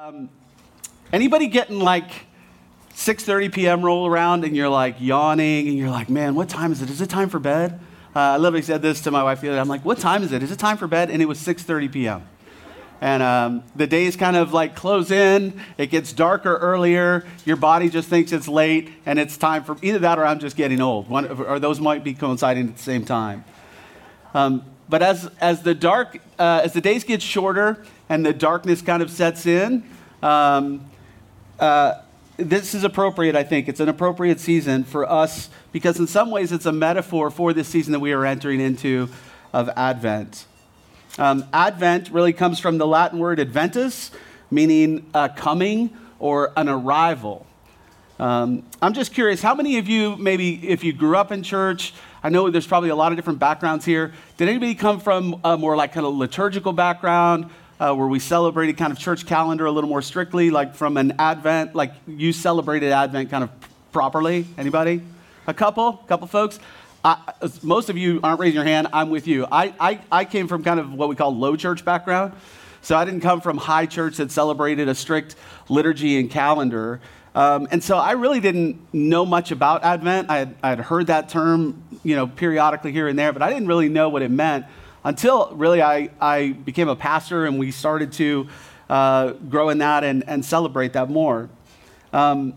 Um, anybody getting like 6:30 p.m. roll around and you're like yawning and you're like, man, what time is it? Is it time for bed? Uh, I literally said this to my wife the other day. I'm like, what time is it? Is it time for bed? And it was 6:30 p.m. And um, the days kind of like close in. It gets darker earlier. Your body just thinks it's late, and it's time for either that or I'm just getting old. One, or those might be coinciding at the same time. Um, but as, as the dark, uh, as the days get shorter and the darkness kind of sets in, um, uh, this is appropriate, I think. It's an appropriate season for us because, in some ways, it's a metaphor for this season that we are entering into of Advent. Um, Advent really comes from the Latin word adventus, meaning a coming or an arrival. Um, I'm just curious, how many of you, maybe if you grew up in church, I know there's probably a lot of different backgrounds here. Did anybody come from a more like kind of liturgical background uh, where we celebrated kind of church calendar a little more strictly, like from an Advent, like you celebrated Advent kind of properly? Anybody? A couple? A couple folks? I, most of you aren't raising your hand. I'm with you. I, I, I came from kind of what we call low church background. So I didn't come from high church that celebrated a strict liturgy and calendar. Um, and so I really didn't know much about Advent. I had, I had heard that term, you know, periodically here and there, but I didn't really know what it meant until really I, I became a pastor and we started to uh, grow in that and, and celebrate that more. Um,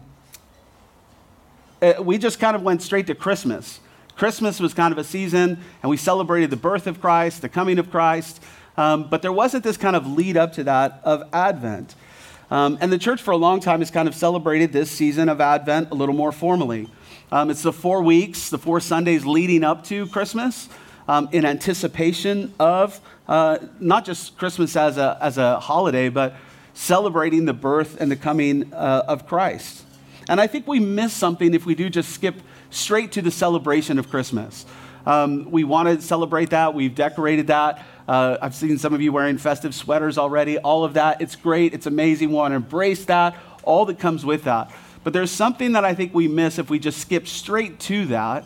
it, we just kind of went straight to Christmas. Christmas was kind of a season, and we celebrated the birth of Christ, the coming of Christ, um, but there wasn't this kind of lead up to that of Advent. Um, and the church for a long time has kind of celebrated this season of Advent a little more formally. Um, it's the four weeks, the four Sundays leading up to Christmas um, in anticipation of uh, not just Christmas as a, as a holiday, but celebrating the birth and the coming uh, of Christ. And I think we miss something if we do just skip straight to the celebration of Christmas. Um, we want to celebrate that. We've decorated that. Uh, I've seen some of you wearing festive sweaters already. All of that. It's great. It's amazing. We want to embrace that, all that comes with that. But there's something that I think we miss if we just skip straight to that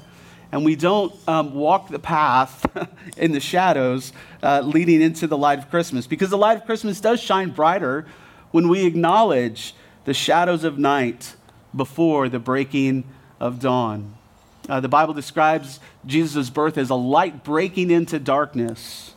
and we don't um, walk the path in the shadows uh, leading into the light of Christmas. Because the light of Christmas does shine brighter when we acknowledge the shadows of night before the breaking of dawn. Uh, the Bible describes Jesus' birth as a light breaking into darkness.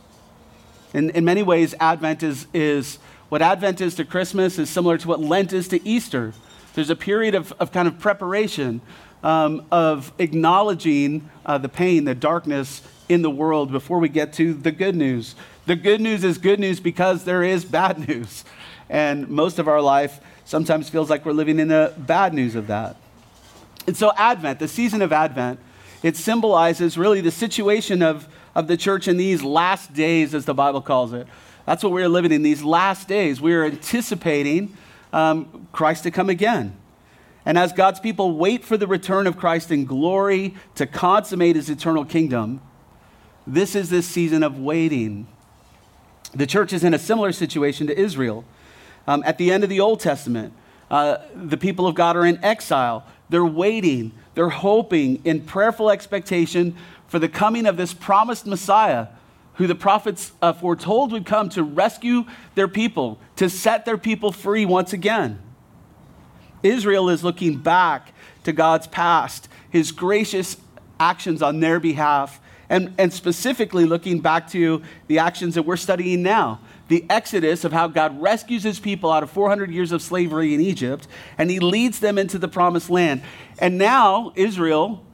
In, in many ways, Advent is, is what Advent is to Christmas is similar to what Lent is to Easter. There's a period of, of kind of preparation, um, of acknowledging uh, the pain, the darkness in the world before we get to the good news. The good news is good news because there is bad news. And most of our life sometimes feels like we're living in the bad news of that. And so, Advent, the season of Advent, it symbolizes really the situation of, of the church in these last days, as the Bible calls it. That's what we're living in these last days. We're anticipating um, Christ to come again. And as God's people wait for the return of Christ in glory to consummate his eternal kingdom, this is this season of waiting. The church is in a similar situation to Israel. Um, at the end of the Old Testament, uh, the people of God are in exile. They're waiting, they're hoping in prayerful expectation for the coming of this promised Messiah who the prophets uh, foretold would come to rescue their people, to set their people free once again. Israel is looking back to God's past, his gracious actions on their behalf, and, and specifically looking back to the actions that we're studying now the exodus of how God rescues his people out of 400 years of slavery in Egypt, and he leads them into the promised land. And now, Israel,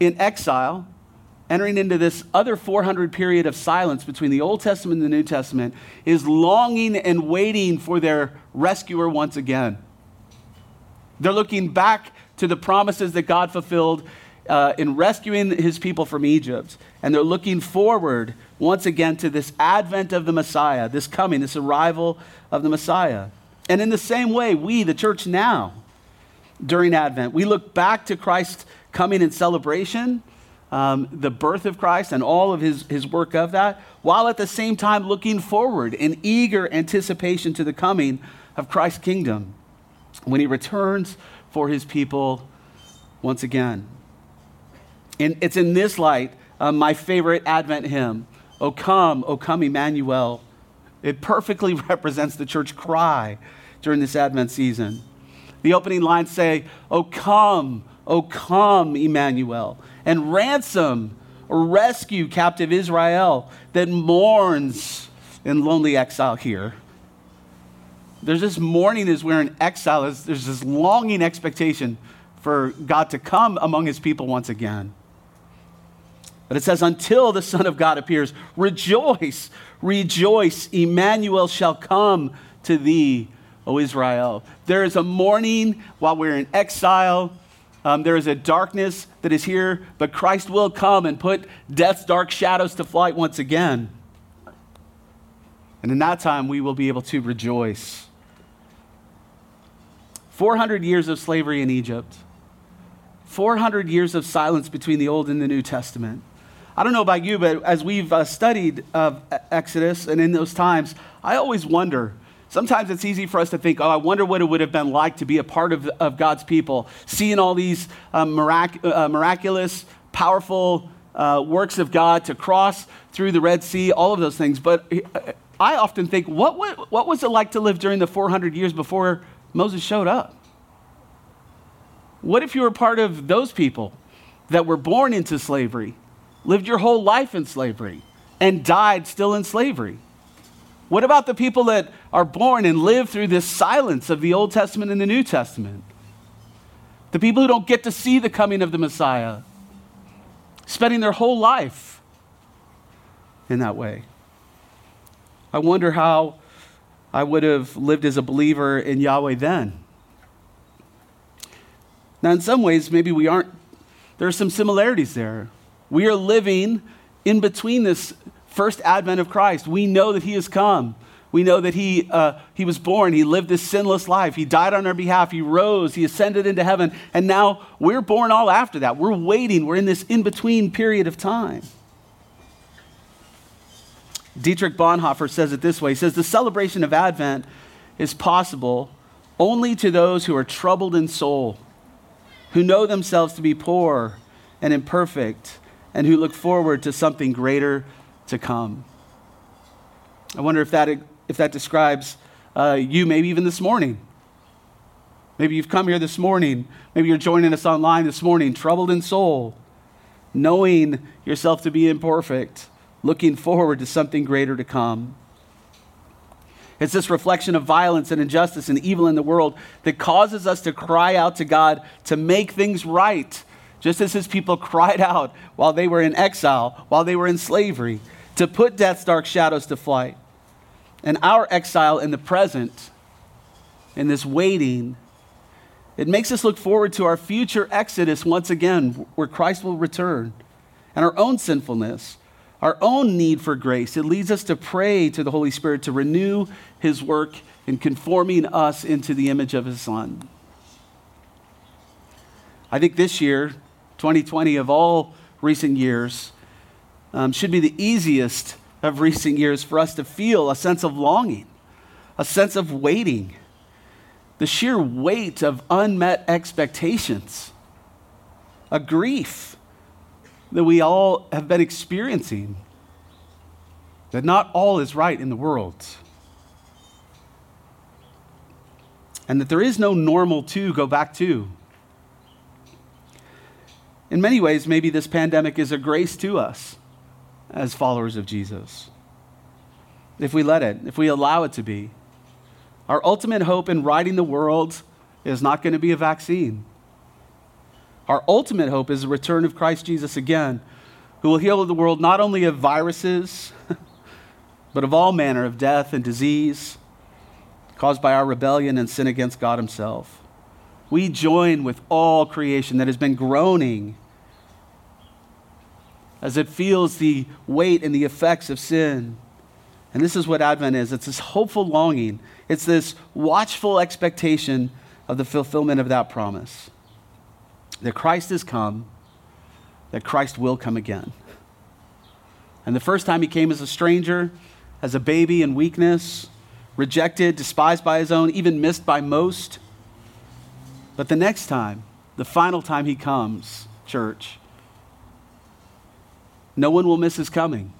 in exile, entering into this other 400 period of silence between the Old Testament and the New Testament, is longing and waiting for their rescuer once again. They're looking back to the promises that God fulfilled uh, in rescuing his people from Egypt. And they're looking forward once again to this advent of the Messiah, this coming, this arrival of the Messiah. And in the same way, we, the church now, during Advent, we look back to Christ's coming in celebration, um, the birth of Christ, and all of his, his work of that, while at the same time looking forward in eager anticipation to the coming of Christ's kingdom when he returns for his people once again. And it's in this light, uh, my favorite Advent hymn, O come, O come, Emmanuel. It perfectly represents the church cry during this Advent season. The opening lines say, Oh, come, oh, come, Emmanuel, and ransom or rescue captive Israel that mourns in lonely exile here. There's this mourning as we're in exile, there's this longing expectation for God to come among his people once again. But it says, until the Son of God appears, rejoice, rejoice, Emmanuel shall come to thee, O Israel. There is a mourning while we're in exile. Um, there is a darkness that is here, but Christ will come and put death's dark shadows to flight once again. And in that time, we will be able to rejoice. 400 years of slavery in Egypt, 400 years of silence between the Old and the New Testament. I don't know about you, but as we've uh, studied Exodus and in those times, I always wonder. Sometimes it's easy for us to think, oh, I wonder what it would have been like to be a part of, of God's people, seeing all these uh, mirac- uh, miraculous, powerful uh, works of God to cross through the Red Sea, all of those things. But uh, I often think, what, what, what was it like to live during the 400 years before Moses showed up? What if you were part of those people that were born into slavery, lived your whole life in slavery, and died still in slavery? What about the people that are born and live through this silence of the Old Testament and the New Testament? The people who don't get to see the coming of the Messiah, spending their whole life in that way. I wonder how I would have lived as a believer in Yahweh then. Now, in some ways, maybe we aren't, there are some similarities there. We are living in between this first advent of Christ. We know that He has come. We know that he, uh, he was born. He lived this sinless life. He died on our behalf. He rose. He ascended into heaven. And now we're born all after that. We're waiting. We're in this in between period of time. Dietrich Bonhoeffer says it this way He says, The celebration of Advent is possible only to those who are troubled in soul, who know themselves to be poor and imperfect, and who look forward to something greater to come. I wonder if that, if that describes uh, you, maybe even this morning. Maybe you've come here this morning. Maybe you're joining us online this morning, troubled in soul, knowing yourself to be imperfect looking forward to something greater to come. It's this reflection of violence and injustice and evil in the world that causes us to cry out to God to make things right, just as his people cried out while they were in exile, while they were in slavery, to put death's dark shadows to flight. And our exile in the present, in this waiting, it makes us look forward to our future exodus once again, where Christ will return, and our own sinfulness our own need for grace. It leads us to pray to the Holy Spirit to renew his work in conforming us into the image of his Son. I think this year, 2020, of all recent years, um, should be the easiest of recent years for us to feel a sense of longing, a sense of waiting, the sheer weight of unmet expectations, a grief that we all have been experiencing. That not all is right in the world. And that there is no normal to go back to. In many ways, maybe this pandemic is a grace to us as followers of Jesus. If we let it, if we allow it to be. Our ultimate hope in righting the world is not going to be a vaccine. Our ultimate hope is the return of Christ Jesus again, who will heal the world not only of viruses, but of all manner of death and disease caused by our rebellion and sin against God Himself. We join with all creation that has been groaning as it feels the weight and the effects of sin. And this is what Advent is it's this hopeful longing, it's this watchful expectation of the fulfillment of that promise that Christ has come, that Christ will come again. And the first time he came as a stranger, as a baby in weakness, rejected, despised by his own, even missed by most. But the next time, the final time he comes, church, no one will miss his coming.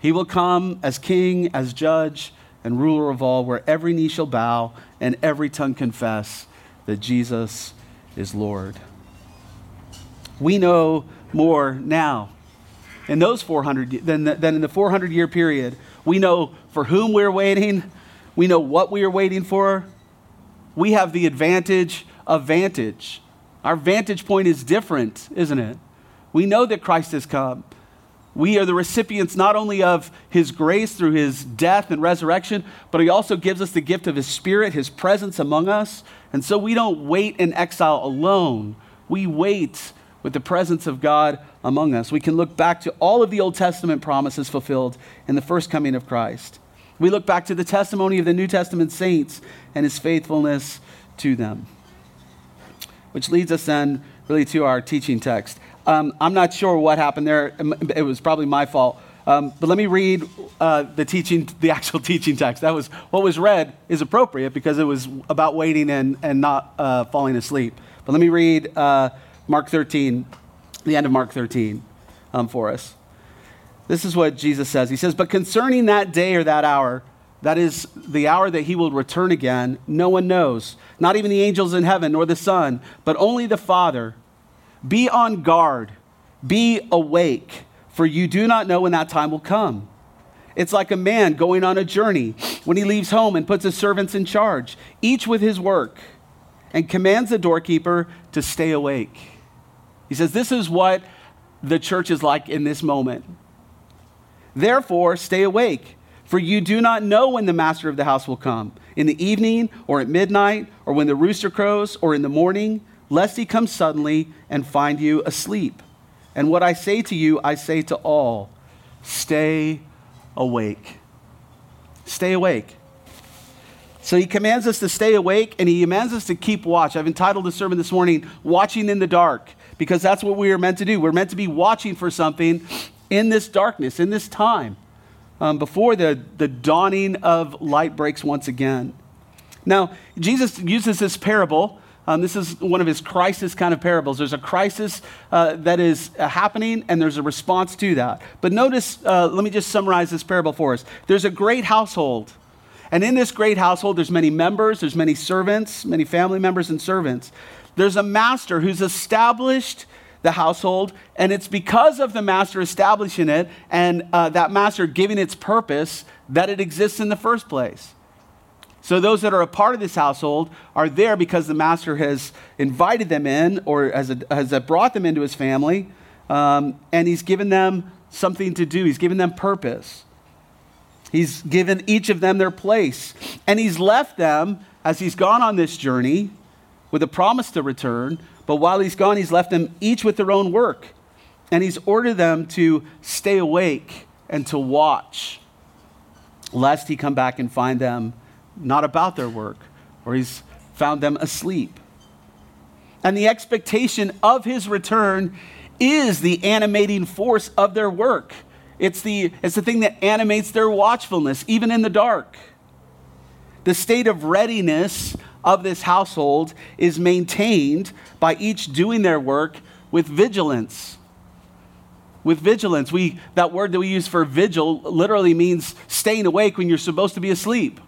He will come as king, as judge, and ruler of all, where every knee shall bow and every tongue confess that Jesus is Lord. We know more now in those 400 than, than in the 400 year period. We know for whom we're waiting, we know what we are waiting for. We have the advantage of vantage. Our vantage point is different, isn't it? We know that Christ has come. We are the recipients not only of his grace through his death and resurrection, but he also gives us the gift of his spirit, his presence among us. And so we don't wait in exile alone. We wait with the presence of God among us. We can look back to all of the Old Testament promises fulfilled in the first coming of Christ. We look back to the testimony of the New Testament saints and his faithfulness to them. Which leads us then really to our teaching text. Um, I'm not sure what happened there. It was probably my fault. Um, but let me read uh, the teaching, the actual teaching text. That was what was read is appropriate because it was about waiting and, and not uh, falling asleep. But let me read uh, Mark 13, the end of Mark 13 um, for us. This is what Jesus says. He says, But concerning that day or that hour, that is the hour that he will return again, no one knows, not even the angels in heaven nor the Son, but only the Father. Be on guard, be awake, for you do not know when that time will come. It's like a man going on a journey when he leaves home and puts his servants in charge, each with his work, and commands the doorkeeper to stay awake. He says, This is what the church is like in this moment. Therefore, stay awake, for you do not know when the master of the house will come in the evening, or at midnight, or when the rooster crows, or in the morning lest he come suddenly and find you asleep. And what I say to you, I say to all stay awake. Stay awake. So he commands us to stay awake and he commands us to keep watch. I've entitled the sermon this morning, Watching in the Dark, because that's what we are meant to do. We're meant to be watching for something in this darkness, in this time, um, before the, the dawning of light breaks once again. Now, Jesus uses this parable um, this is one of his crisis kind of parables. There's a crisis uh, that is uh, happening, and there's a response to that. But notice, uh, let me just summarize this parable for us. There's a great household. And in this great household, there's many members, there's many servants, many family members and servants. There's a master who's established the household, and it's because of the master establishing it and uh, that master giving its purpose that it exists in the first place. So those that are a part of this household are there because the master has invited them in or has, has brought them into his family, um, and he's given them something to do. He's given them purpose. He's given each of them their place. And he's left them as he's gone on this journey with a promise to return. But while he's gone, he's left them each with their own work. And he's ordered them to stay awake and to watch, lest he come back and find them not about their work, or he's found them asleep. And the expectation of his return is the animating force of their work. It's the, it's the thing that animates their watchfulness, even in the dark. The state of readiness of this household is maintained by each doing their work with vigilance. With vigilance, we, that word that we use for vigil literally means staying awake when you're supposed to be asleep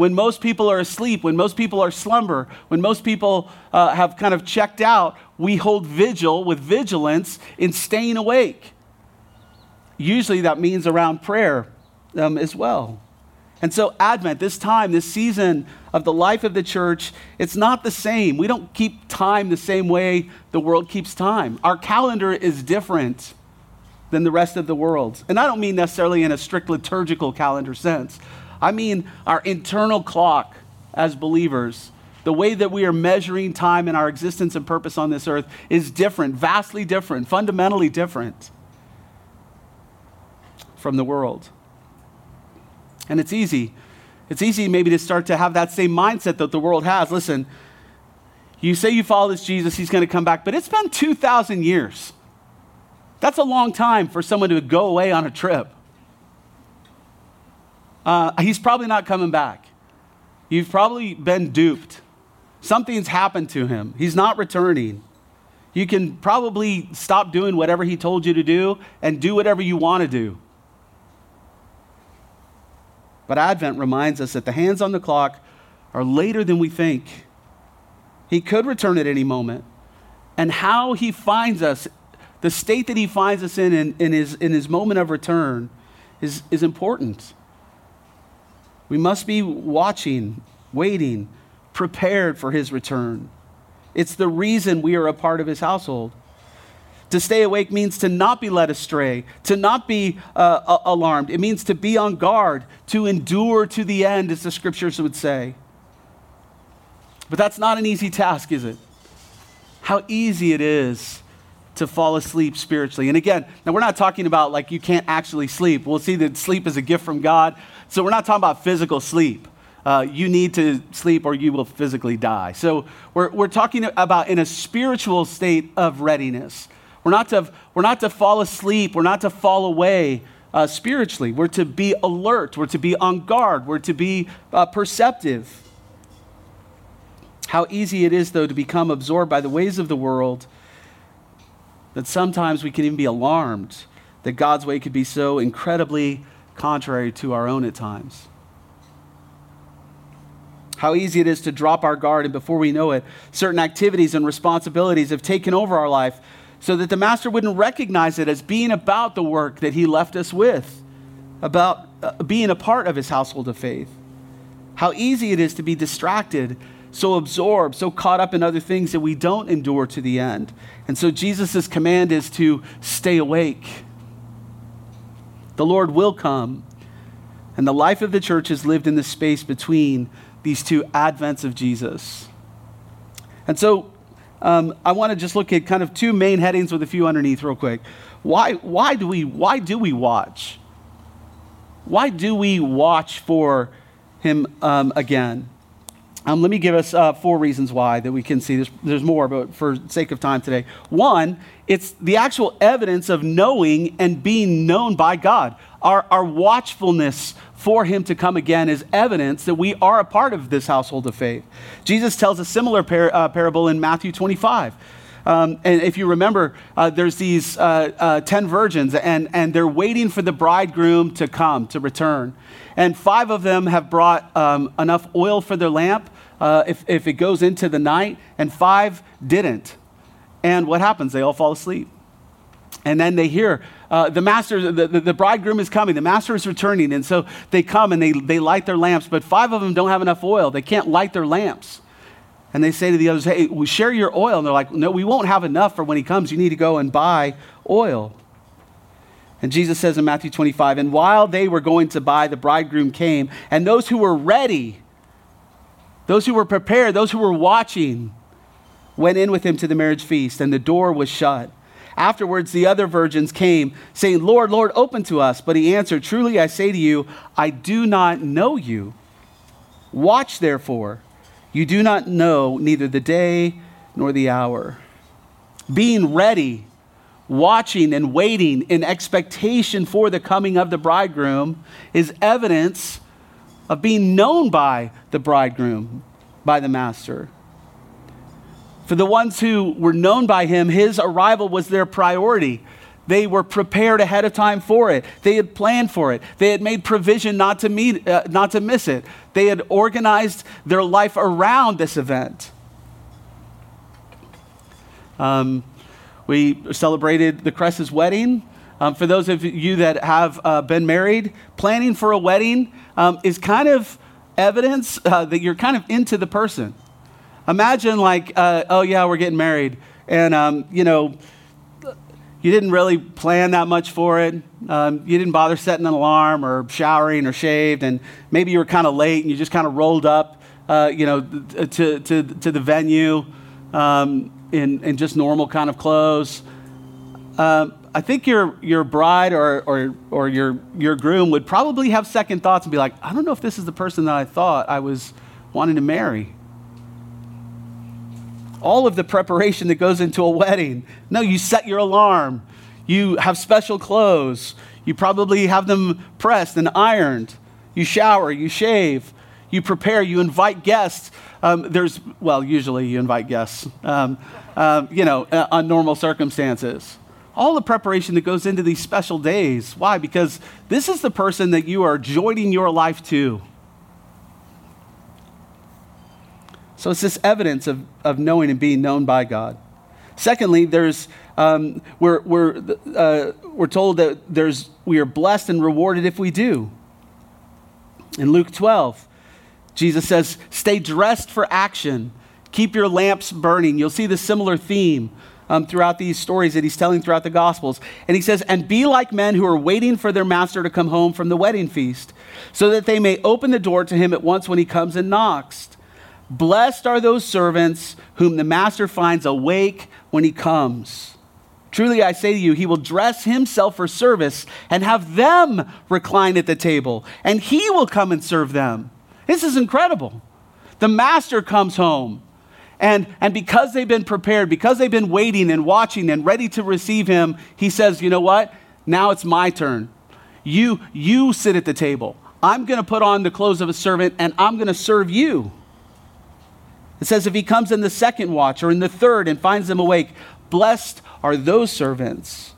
when most people are asleep, when most people are slumber, when most people uh, have kind of checked out, we hold vigil with vigilance in staying awake. Usually that means around prayer um, as well. And so, Advent, this time, this season of the life of the church, it's not the same. We don't keep time the same way the world keeps time. Our calendar is different than the rest of the world. And I don't mean necessarily in a strict liturgical calendar sense, I mean our internal clock as believers. The way that we are measuring time and our existence and purpose on this earth is different, vastly different, fundamentally different from the world. And it's easy. It's easy maybe to start to have that same mindset that the world has. Listen, you say you follow this Jesus, he's going to come back, but it's been 2,000 years. That's a long time for someone to go away on a trip uh, he's probably not coming back. You've probably been duped. Something's happened to him. He's not returning. You can probably stop doing whatever he told you to do and do whatever you want to do. But Advent reminds us that the hands on the clock are later than we think. He could return at any moment. And how he finds us, the state that he finds us in in, in, his, in his moment of return, is, is important. We must be watching, waiting, prepared for his return. It's the reason we are a part of his household. To stay awake means to not be led astray, to not be uh, alarmed. It means to be on guard, to endure to the end, as the scriptures would say. But that's not an easy task, is it? How easy it is to fall asleep spiritually. And again, now we're not talking about like you can't actually sleep. We'll see that sleep is a gift from God. So we're not talking about physical sleep. Uh, you need to sleep or you will physically die. So we're, we're talking about in a spiritual state of readiness. We're not to, we're not to fall asleep, we're not to fall away uh, spiritually. We're to be alert, we're to be on guard, we're to be uh, perceptive. How easy it is, though, to become absorbed by the ways of the world that sometimes we can even be alarmed that God's way could be so incredibly contrary to our own at times. How easy it is to drop our guard, and before we know it, certain activities and responsibilities have taken over our life so that the master wouldn't recognize it as being about the work that he left us with, about uh, being a part of his household of faith. How easy it is to be distracted, so absorbed, so caught up in other things that we don't endure to the end. And so Jesus' command is to stay awake. The Lord will come, and the life of the church is lived in the space between these two advents of Jesus. And so um, I want to just look at kind of two main headings with a few underneath, real quick. Why, why, do we, why do we watch? Why do we watch for him um, again? Um, let me give us uh, four reasons why that we can see. There's, there's more, but for sake of time today. One, it's the actual evidence of knowing and being known by God. Our, our watchfulness for him to come again is evidence that we are a part of this household of faith. Jesus tells a similar par- uh, parable in Matthew 25. Um, and if you remember, uh, there's these uh, uh, 10 virgins, and, and they're waiting for the bridegroom to come, to return. And five of them have brought um, enough oil for their lamp uh, if, if it goes into the night, and five didn't. And what happens? They all fall asleep. And then they hear uh, the master, the, the, the, bridegroom is coming, the master is returning. And so they come and they, they light their lamps, but five of them don't have enough oil. They can't light their lamps. And they say to the others, Hey, we share your oil. And they're like, No, we won't have enough for when he comes. You need to go and buy oil. And Jesus says in Matthew 25, And while they were going to buy, the bridegroom came, and those who were ready, those who were prepared, those who were watching, went in with him to the marriage feast, and the door was shut. Afterwards, the other virgins came, saying, Lord, Lord, open to us. But he answered, Truly I say to you, I do not know you. Watch therefore you do not know neither the day nor the hour. Being ready, watching and waiting in expectation for the coming of the bridegroom is evidence of being known by the bridegroom, by the master. For the ones who were known by him, his arrival was their priority. They were prepared ahead of time for it. They had planned for it. They had made provision not to, meet, uh, not to miss it. They had organized their life around this event. Um, we celebrated the Cress's wedding. Um, for those of you that have uh, been married, planning for a wedding um, is kind of evidence uh, that you're kind of into the person. Imagine, like, uh, oh, yeah, we're getting married. And, um, you know, you didn't really plan that much for it. Um, you didn't bother setting an alarm or showering or shaved, and maybe you were kind of late and you just kind of rolled up, uh, you know, to, to, to the venue um, in, in just normal kind of clothes. Um, I think your, your bride or, or, or your, your groom would probably have second thoughts and be like, I don't know if this is the person that I thought I was wanting to marry all of the preparation that goes into a wedding. No, you set your alarm. You have special clothes. You probably have them pressed and ironed. You shower, you shave, you prepare, you invite guests. Um, there's, well, usually you invite guests, um, um, you know, uh, on normal circumstances. all the preparation that goes into these special days. Why? Because this is the person that you are joining your life to. So it's this evidence of, of knowing and being known by God. Secondly, there's um, we're, we're, uh, we're told that there's, we are blessed and rewarded if we do. In Luke 12, Jesus says, Stay dressed for action, keep your lamps burning. You'll see the similar theme um, throughout these stories that he's telling throughout the Gospels. And he says, And be like men who are waiting for their master to come home from the wedding feast, so that they may open the door to him at once when he comes and knocks. Blessed are those servants whom the master finds awake when he comes. Truly I say to you, he will dress himself for service and have them recline at the table, and he will come and serve them. This is incredible. The master comes home, and, and because they've been prepared, because they've been waiting and watching and ready to receive him, he says, You know what? Now it's my turn. You, you sit at the table. I'm going to put on the clothes of a servant, and I'm going to serve you. It says, if he comes in the second watch or in the third and finds them awake, blessed are those servants.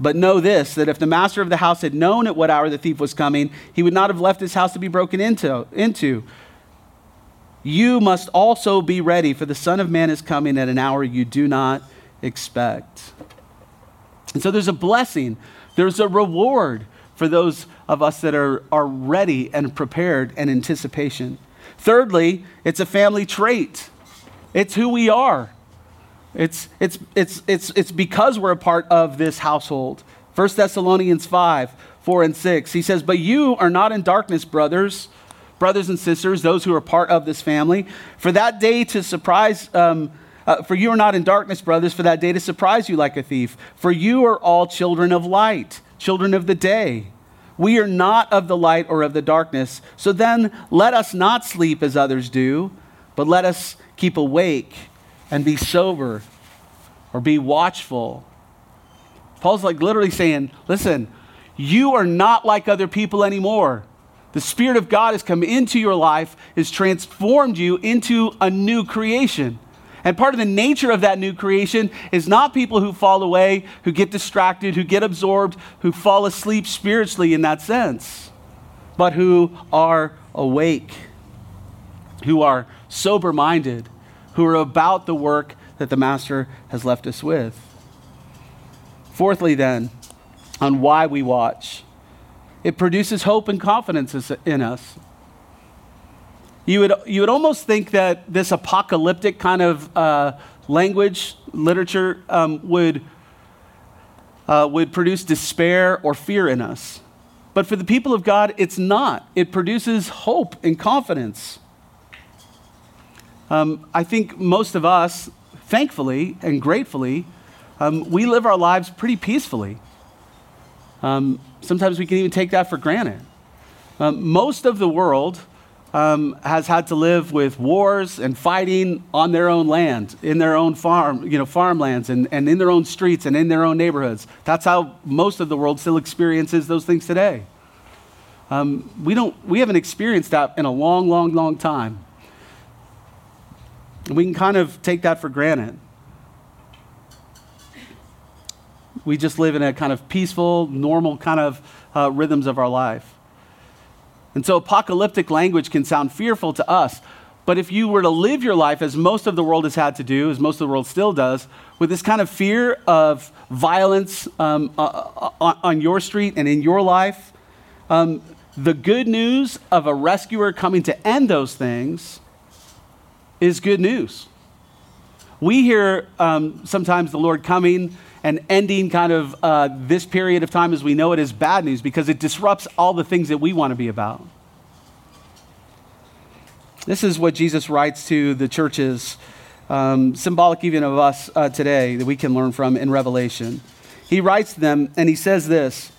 But know this that if the master of the house had known at what hour the thief was coming, he would not have left his house to be broken into. into. You must also be ready, for the Son of Man is coming at an hour you do not expect. And so there's a blessing, there's a reward for those of us that are, are ready and prepared and anticipation. Thirdly, it's a family trait, it's who we are. It's, it's, it's, it's, it's because we're a part of this household. 1 Thessalonians 5 4 and 6. He says, But you are not in darkness, brothers, brothers and sisters, those who are part of this family, for that day to surprise. Um, uh, for you are not in darkness, brothers, for that day to surprise you like a thief. For you are all children of light, children of the day. We are not of the light or of the darkness. So then let us not sleep as others do, but let us keep awake and be sober or be watchful. Paul's like literally saying, listen, you are not like other people anymore. The Spirit of God has come into your life, has transformed you into a new creation. And part of the nature of that new creation is not people who fall away, who get distracted, who get absorbed, who fall asleep spiritually in that sense, but who are awake, who are sober minded, who are about the work that the Master has left us with. Fourthly, then, on why we watch, it produces hope and confidence in us. You would, you would almost think that this apocalyptic kind of uh, language, literature, um, would, uh, would produce despair or fear in us. But for the people of God, it's not. It produces hope and confidence. Um, I think most of us, thankfully and gratefully, um, we live our lives pretty peacefully. Um, sometimes we can even take that for granted. Um, most of the world um, has had to live with wars and fighting on their own land, in their own farm, you know, farmlands, and, and in their own streets and in their own neighborhoods. That's how most of the world still experiences those things today. Um, we, don't, we haven't experienced that in a long, long, long time. We can kind of take that for granted. We just live in a kind of peaceful, normal kind of uh, rhythms of our life. And so apocalyptic language can sound fearful to us. But if you were to live your life as most of the world has had to do, as most of the world still does, with this kind of fear of violence um, uh, uh on, on, your street and in your life, um, the good news of a rescuer coming to end those things is good news. We hear um, sometimes the Lord coming and ending kind of uh, this period of time as we know it is bad news because it disrupts all the things that we want to be about. This is what Jesus writes to the churches, um, symbolic even of us uh, today, that we can learn from in Revelation. He writes to them and he says this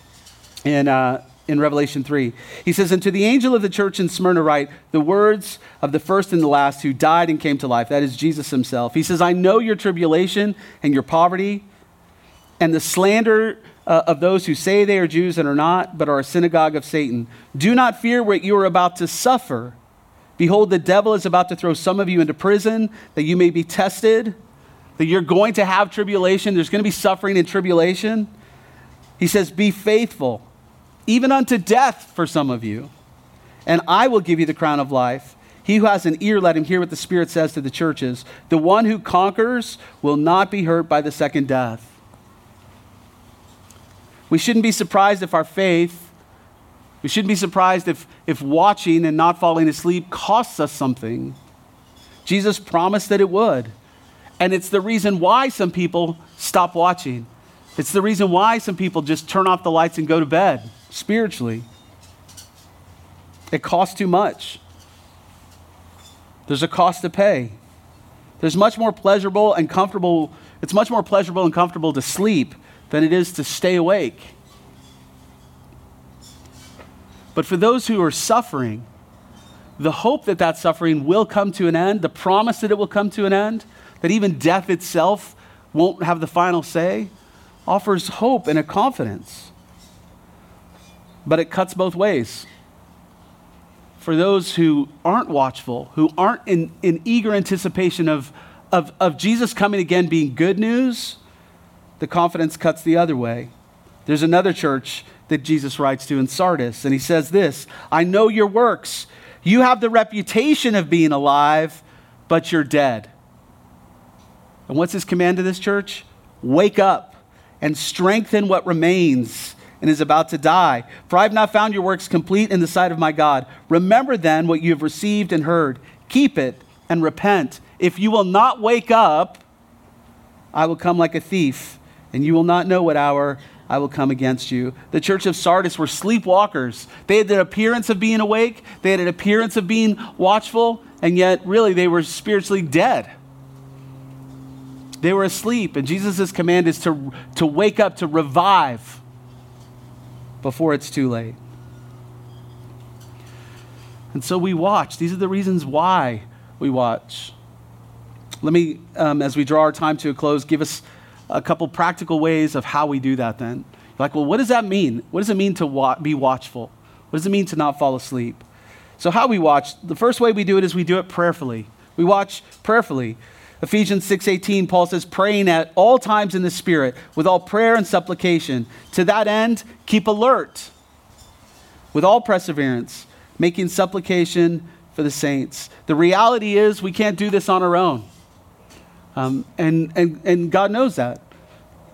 in, uh, in Revelation 3. He says, And to the angel of the church in Smyrna write the words of the first and the last who died and came to life. That is Jesus himself. He says, I know your tribulation and your poverty and the slander uh, of those who say they are Jews and are not, but are a synagogue of Satan. Do not fear what you are about to suffer. Behold, the devil is about to throw some of you into prison that you may be tested, that you're going to have tribulation, there's going to be suffering and tribulation. He says, Be faithful, even unto death for some of you, and I will give you the crown of life. He who has an ear, let him hear what the Spirit says to the churches. The one who conquers will not be hurt by the second death. We shouldn't be surprised if our faith, we shouldn't be surprised if, if watching and not falling asleep costs us something. Jesus promised that it would. And it's the reason why some people stop watching. It's the reason why some people just turn off the lights and go to bed spiritually. It costs too much. There's a cost to pay. There's much more pleasurable and comfortable, it's much more pleasurable and comfortable to sleep than it is to stay awake. But for those who are suffering, the hope that that suffering will come to an end, the promise that it will come to an end, that even death itself won't have the final say, offers hope and a confidence. But it cuts both ways. For those who aren't watchful, who aren't in, in eager anticipation of, of, of Jesus coming again being good news, the confidence cuts the other way. There's another church that Jesus writes to in Sardis, and he says this I know your works. You have the reputation of being alive, but you're dead. And what's his command to this church? Wake up and strengthen what remains and is about to die. For I have not found your works complete in the sight of my God. Remember then what you have received and heard. Keep it and repent. If you will not wake up, I will come like a thief, and you will not know what hour I will come against you. The church of Sardis were sleepwalkers. They had the appearance of being awake, they had an appearance of being watchful, and yet really they were spiritually dead. They were asleep, and Jesus' command is to, to wake up, to revive before it's too late. And so we watch. These are the reasons why we watch. Let me, um, as we draw our time to a close, give us a couple practical ways of how we do that then. Like, well, what does that mean? What does it mean to wa- be watchful? What does it mean to not fall asleep? So, how we watch, the first way we do it is we do it prayerfully. We watch prayerfully. Ephesians 6:18 Paul says praying at all times in the spirit with all prayer and supplication to that end keep alert with all perseverance making supplication for the saints the reality is we can't do this on our own um, and, and, and God knows that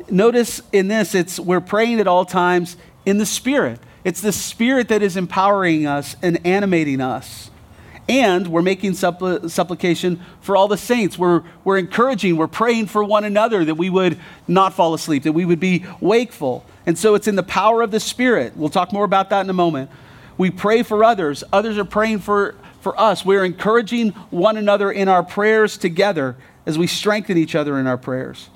notice in this it's we're praying at all times in the spirit it's the spirit that is empowering us and animating us and we're making suppl- supplication for all the saints. We're, we're encouraging, we're praying for one another that we would not fall asleep, that we would be wakeful. And so it's in the power of the Spirit. We'll talk more about that in a moment. We pray for others, others are praying for, for us. We're encouraging one another in our prayers together as we strengthen each other in our prayers.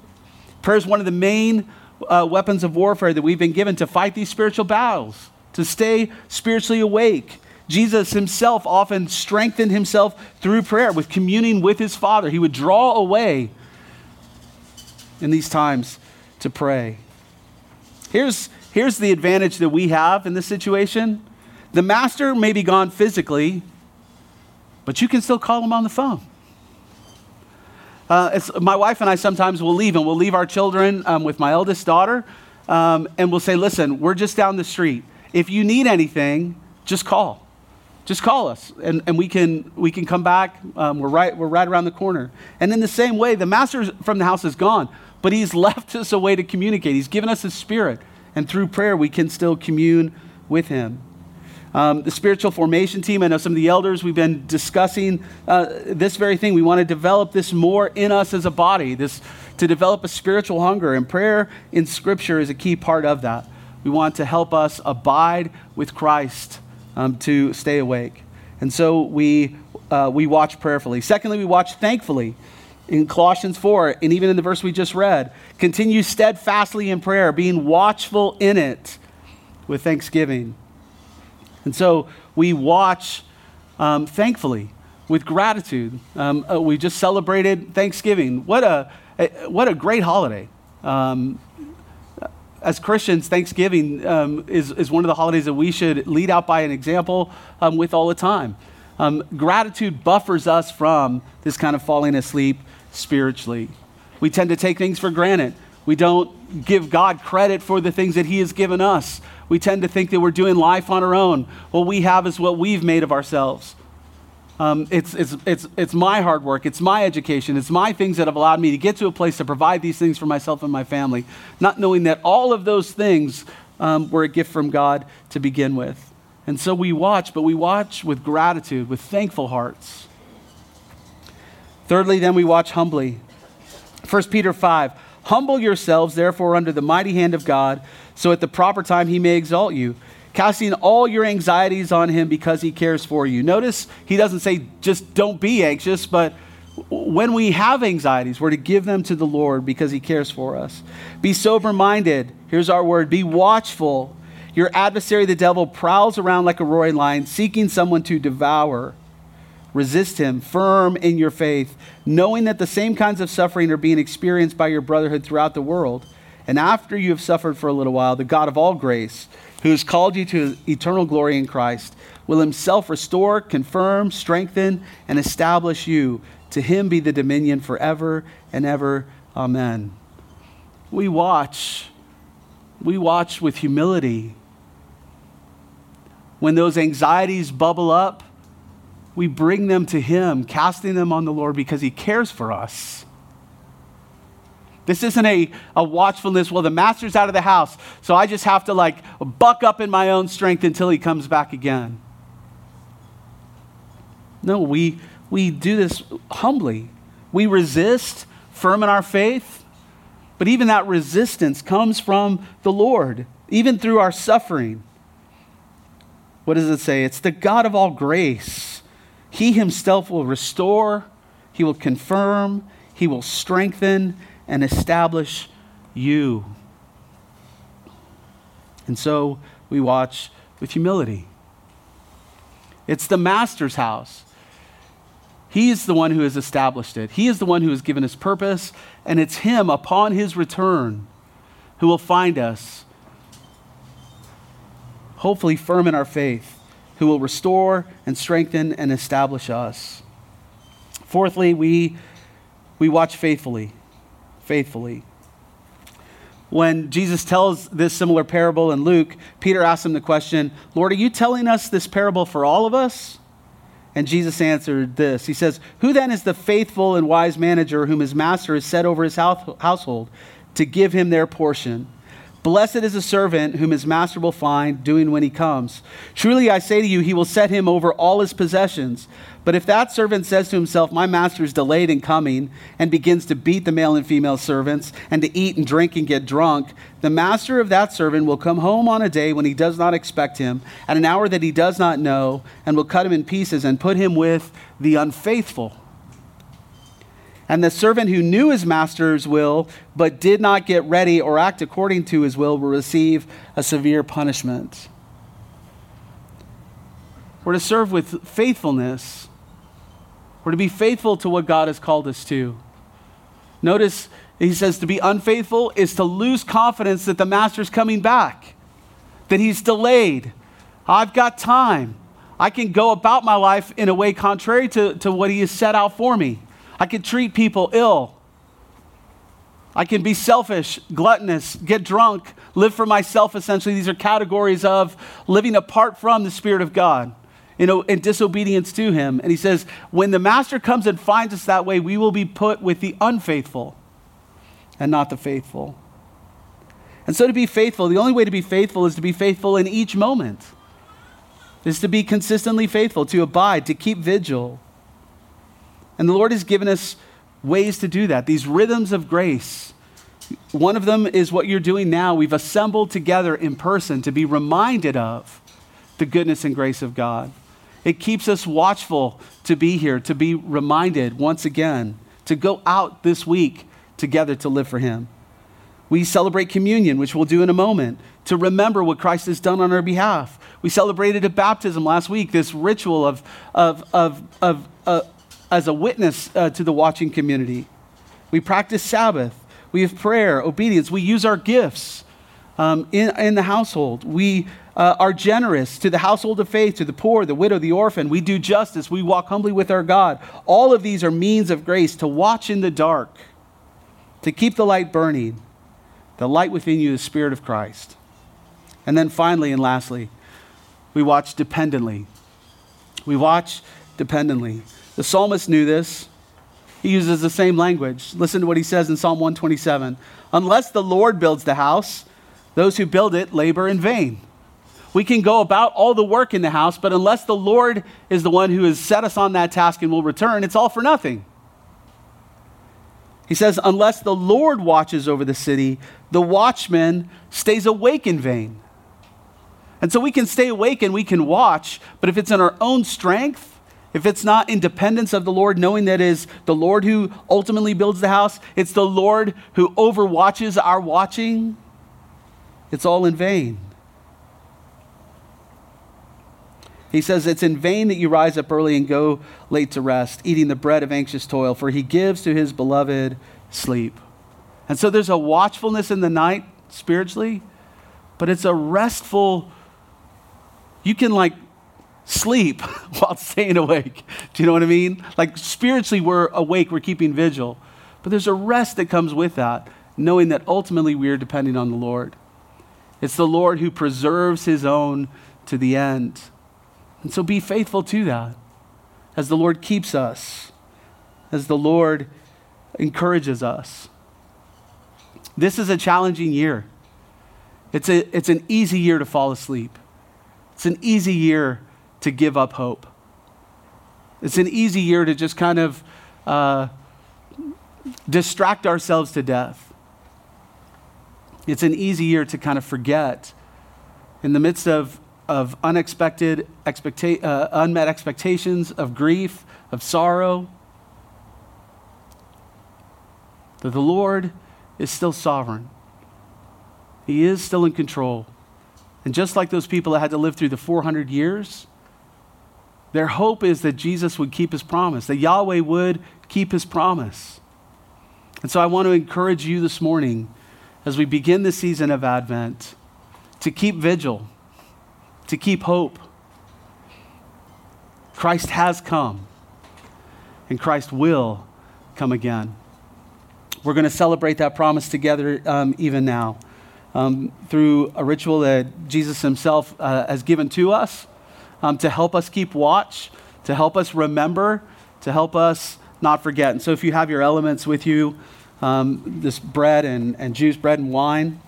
Prayer is one of the main uh, weapons of warfare that we've been given to fight these spiritual battles, to stay spiritually awake Jesus himself often strengthened himself through prayer with communing with his Father. He would draw away in these times to pray. Here's, here's the advantage that we have in this situation the master may be gone physically, but you can still call him on the phone. Uh, my wife and I sometimes will leave, and we'll leave our children um, with my eldest daughter, um, and we'll say, Listen, we're just down the street. If you need anything, just call just call us and, and we, can, we can come back. Um, we're, right, we're right around the corner. And in the same way, the master from the house is gone, but he's left us a way to communicate. He's given us his spirit. And through prayer, we can still commune with him. Um, the spiritual formation team, I know some of the elders, we've been discussing uh, this very thing. We want to develop this more in us as a body, this, to develop a spiritual hunger. And prayer in Scripture is a key part of that. We want to help us abide with Christ um, to stay awake. And so we, uh, we watch prayerfully. Secondly, we watch thankfully. In Colossians 4, and even in the verse we just read, continue steadfastly in prayer, being watchful in it with thanksgiving. And so we watch um, thankfully with gratitude. Um, uh, we just celebrated Thanksgiving. What a, a what a great holiday. Um, as Christians, Thanksgiving um, is, is one of the holidays that we should lead out by an example um, with all the time. Um, gratitude buffers us from this kind of falling asleep spiritually. We tend to take things for granted. We don't give God credit for the things that He has given us. We tend to think that we're doing life on our own. What we have is what we've made of ourselves. Um, it's, it's, it's, it's my hard work, it's my education, it's my things that have allowed me to get to a place to provide these things for myself and my family, not knowing that all of those things um, were a gift from God to begin with. And so we watch, but we watch with gratitude, with thankful hearts. Thirdly, then we watch humbly. 1 Peter 5 Humble yourselves, therefore, under the mighty hand of God, so at the proper time he may exalt you, casting all your anxieties on him because he cares for you. Notice he doesn't say just don't be anxious, but when we have anxieties, we're to give them to the Lord because he cares for us. Be sober minded. Here's our word be watchful. Your adversary, the devil, prowls around like a roaring lion, seeking someone to devour. Resist him, firm in your faith, knowing that the same kinds of suffering are being experienced by your brotherhood throughout the world. And after you have suffered for a little while, the God of all grace, who has called you to eternal glory in Christ, will himself restore, confirm, strengthen, and establish you. To him be the dominion forever and ever. Amen. We watch. We watch with humility. When those anxieties bubble up, we bring them to Him, casting them on the Lord because He cares for us. This isn't a, a watchfulness, well, the master's out of the house, so I just have to like buck up in my own strength until he comes back again. No, we, we do this humbly. We resist, firm in our faith, but even that resistance comes from the Lord, even through our suffering. What does it say? It's the God of all grace he himself will restore, he will confirm, he will strengthen and establish you. And so we watch with humility. It's the master's house. He is the one who has established it. He is the one who has given us purpose, and it's him upon his return who will find us, hopefully firm in our faith who will restore and strengthen and establish us. Fourthly, we, we watch faithfully. Faithfully. When Jesus tells this similar parable in Luke, Peter asks him the question, Lord, are you telling us this parable for all of us? And Jesus answered this He says, Who then is the faithful and wise manager whom his master has set over his household to give him their portion? Blessed is the servant whom his master will find doing when he comes. Truly I say to you, he will set him over all his possessions. But if that servant says to himself, My master is delayed in coming, and begins to beat the male and female servants, and to eat and drink and get drunk, the master of that servant will come home on a day when he does not expect him, at an hour that he does not know, and will cut him in pieces and put him with the unfaithful. And the servant who knew his master's will but did not get ready or act according to his will will receive a severe punishment. We're to serve with faithfulness. We're to be faithful to what God has called us to. Notice he says to be unfaithful is to lose confidence that the master's coming back, that he's delayed. I've got time. I can go about my life in a way contrary to, to what he has set out for me. I can treat people ill. I can be selfish, gluttonous, get drunk, live for myself, essentially. These are categories of living apart from the Spirit of God you know, in disobedience to Him. And He says, when the Master comes and finds us that way, we will be put with the unfaithful and not the faithful. And so to be faithful, the only way to be faithful is to be faithful in each moment, is to be consistently faithful, to abide, to keep vigil. And the Lord has given us ways to do that, these rhythms of grace. One of them is what you're doing now. We've assembled together in person to be reminded of the goodness and grace of God. It keeps us watchful to be here, to be reminded once again, to go out this week together to live for Him. We celebrate communion, which we'll do in a moment, to remember what Christ has done on our behalf. We celebrated a baptism last week, this ritual of, of, of, of, uh, as a witness uh, to the watching community. We practice Sabbath. We have prayer, obedience. We use our gifts um, in, in the household. We uh, are generous to the household of faith, to the poor, the widow, the orphan. We do justice. We walk humbly with our God. All of these are means of grace to watch in the dark, to keep the light burning. The light within you is the Spirit of Christ. And then finally and lastly, we watch dependently. We watch dependently. The psalmist knew this. He uses the same language. Listen to what he says in Psalm 127 Unless the Lord builds the house, those who build it labor in vain. We can go about all the work in the house, but unless the Lord is the one who has set us on that task and will return, it's all for nothing. He says, Unless the Lord watches over the city, the watchman stays awake in vain. And so we can stay awake and we can watch, but if it's in our own strength, if it's not in dependence of the Lord, knowing that is the Lord who ultimately builds the house, it's the Lord who overwatches our watching, it's all in vain. He says, It's in vain that you rise up early and go late to rest, eating the bread of anxious toil, for he gives to his beloved sleep. And so there's a watchfulness in the night spiritually, but it's a restful, you can like sleep while staying awake. Do you know what I mean? Like spiritually, we're awake, we're keeping vigil. But there's a rest that comes with that, knowing that ultimately we are depending on the Lord. It's the Lord who preserves his own to the end. And so be faithful to that as the Lord keeps us, as the Lord encourages us. This is a challenging year. It's, a, it's an easy year to fall asleep. It's an easy year to give up hope. It's an easy year to just kind of uh, distract ourselves to death. It's an easy year to kind of forget in the midst of of unexpected, expecta- uh, unmet expectations, of grief, of sorrow. That the Lord is still sovereign. He is still in control. And just like those people that had to live through the 400 years, their hope is that Jesus would keep his promise, that Yahweh would keep his promise. And so I want to encourage you this morning as we begin the season of Advent to keep vigil to keep hope. Christ has come, and Christ will come again. We're going to celebrate that promise together um, even now um, through a ritual that Jesus himself uh, has given to us um, to help us keep watch, to help us remember, to help us not forget. And so, if you have your elements with you, um, this bread and, and juice, bread and wine,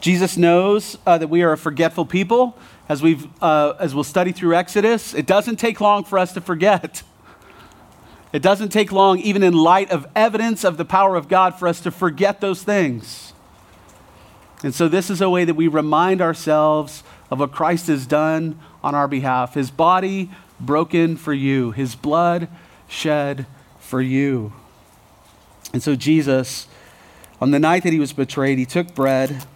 Jesus knows uh, that we are a forgetful people. As, we've, uh, as we'll study through Exodus, it doesn't take long for us to forget. It doesn't take long, even in light of evidence of the power of God, for us to forget those things. And so, this is a way that we remind ourselves of what Christ has done on our behalf His body broken for you, His blood shed for you. And so, Jesus, on the night that He was betrayed, He took bread.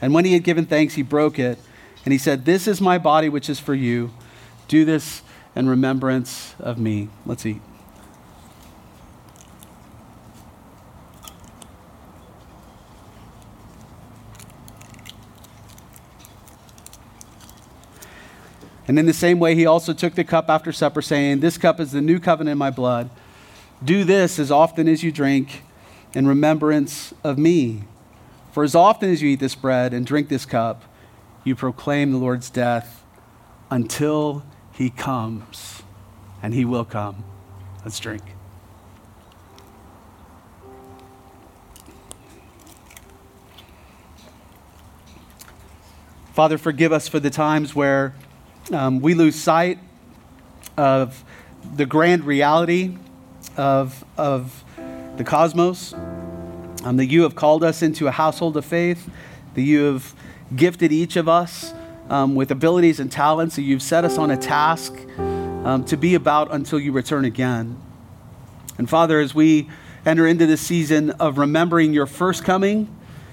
And when he had given thanks, he broke it. And he said, This is my body, which is for you. Do this in remembrance of me. Let's eat. And in the same way, he also took the cup after supper, saying, This cup is the new covenant in my blood. Do this as often as you drink in remembrance of me. For as often as you eat this bread and drink this cup, you proclaim the Lord's death until he comes. And he will come. Let's drink. Father, forgive us for the times where um, we lose sight of the grand reality of, of the cosmos um, that you have called us into a household of faith, that you have gifted each of us um, with abilities and talents, that you've set us on a task um, to be about until you return again. And Father, as we enter into this season of remembering your first coming,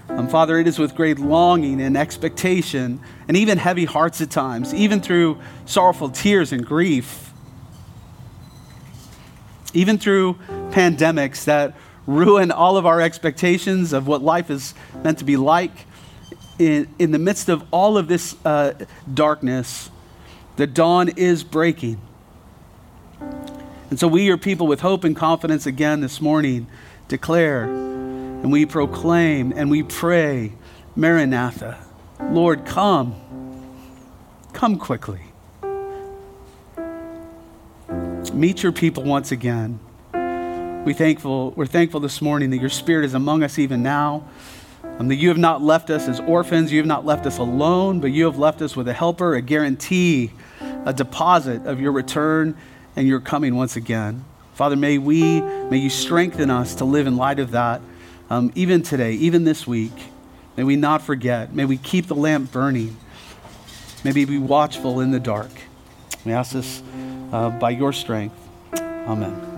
um, Father, it is with great longing and expectation, and even heavy hearts at times, even through sorrowful tears and grief, even through pandemics that ruin all of our expectations of what life is meant to be like. In, in the midst of all of this uh, darkness, the dawn is breaking. And so we, your people, with hope and confidence again this morning, declare and we proclaim and we pray, Maranatha, Lord, come. Come quickly. Meet your people once again. We thankful, we're thankful this morning that your spirit is among us even now. Um, that you have not left us as orphans, you have not left us alone, but you have left us with a helper, a guarantee, a deposit of your return and your coming once again. Father, may we, may you strengthen us to live in light of that, um, even today, even this week. May we not forget. May we keep the lamp burning. May we be watchful in the dark. We ask this uh, by your strength. Amen.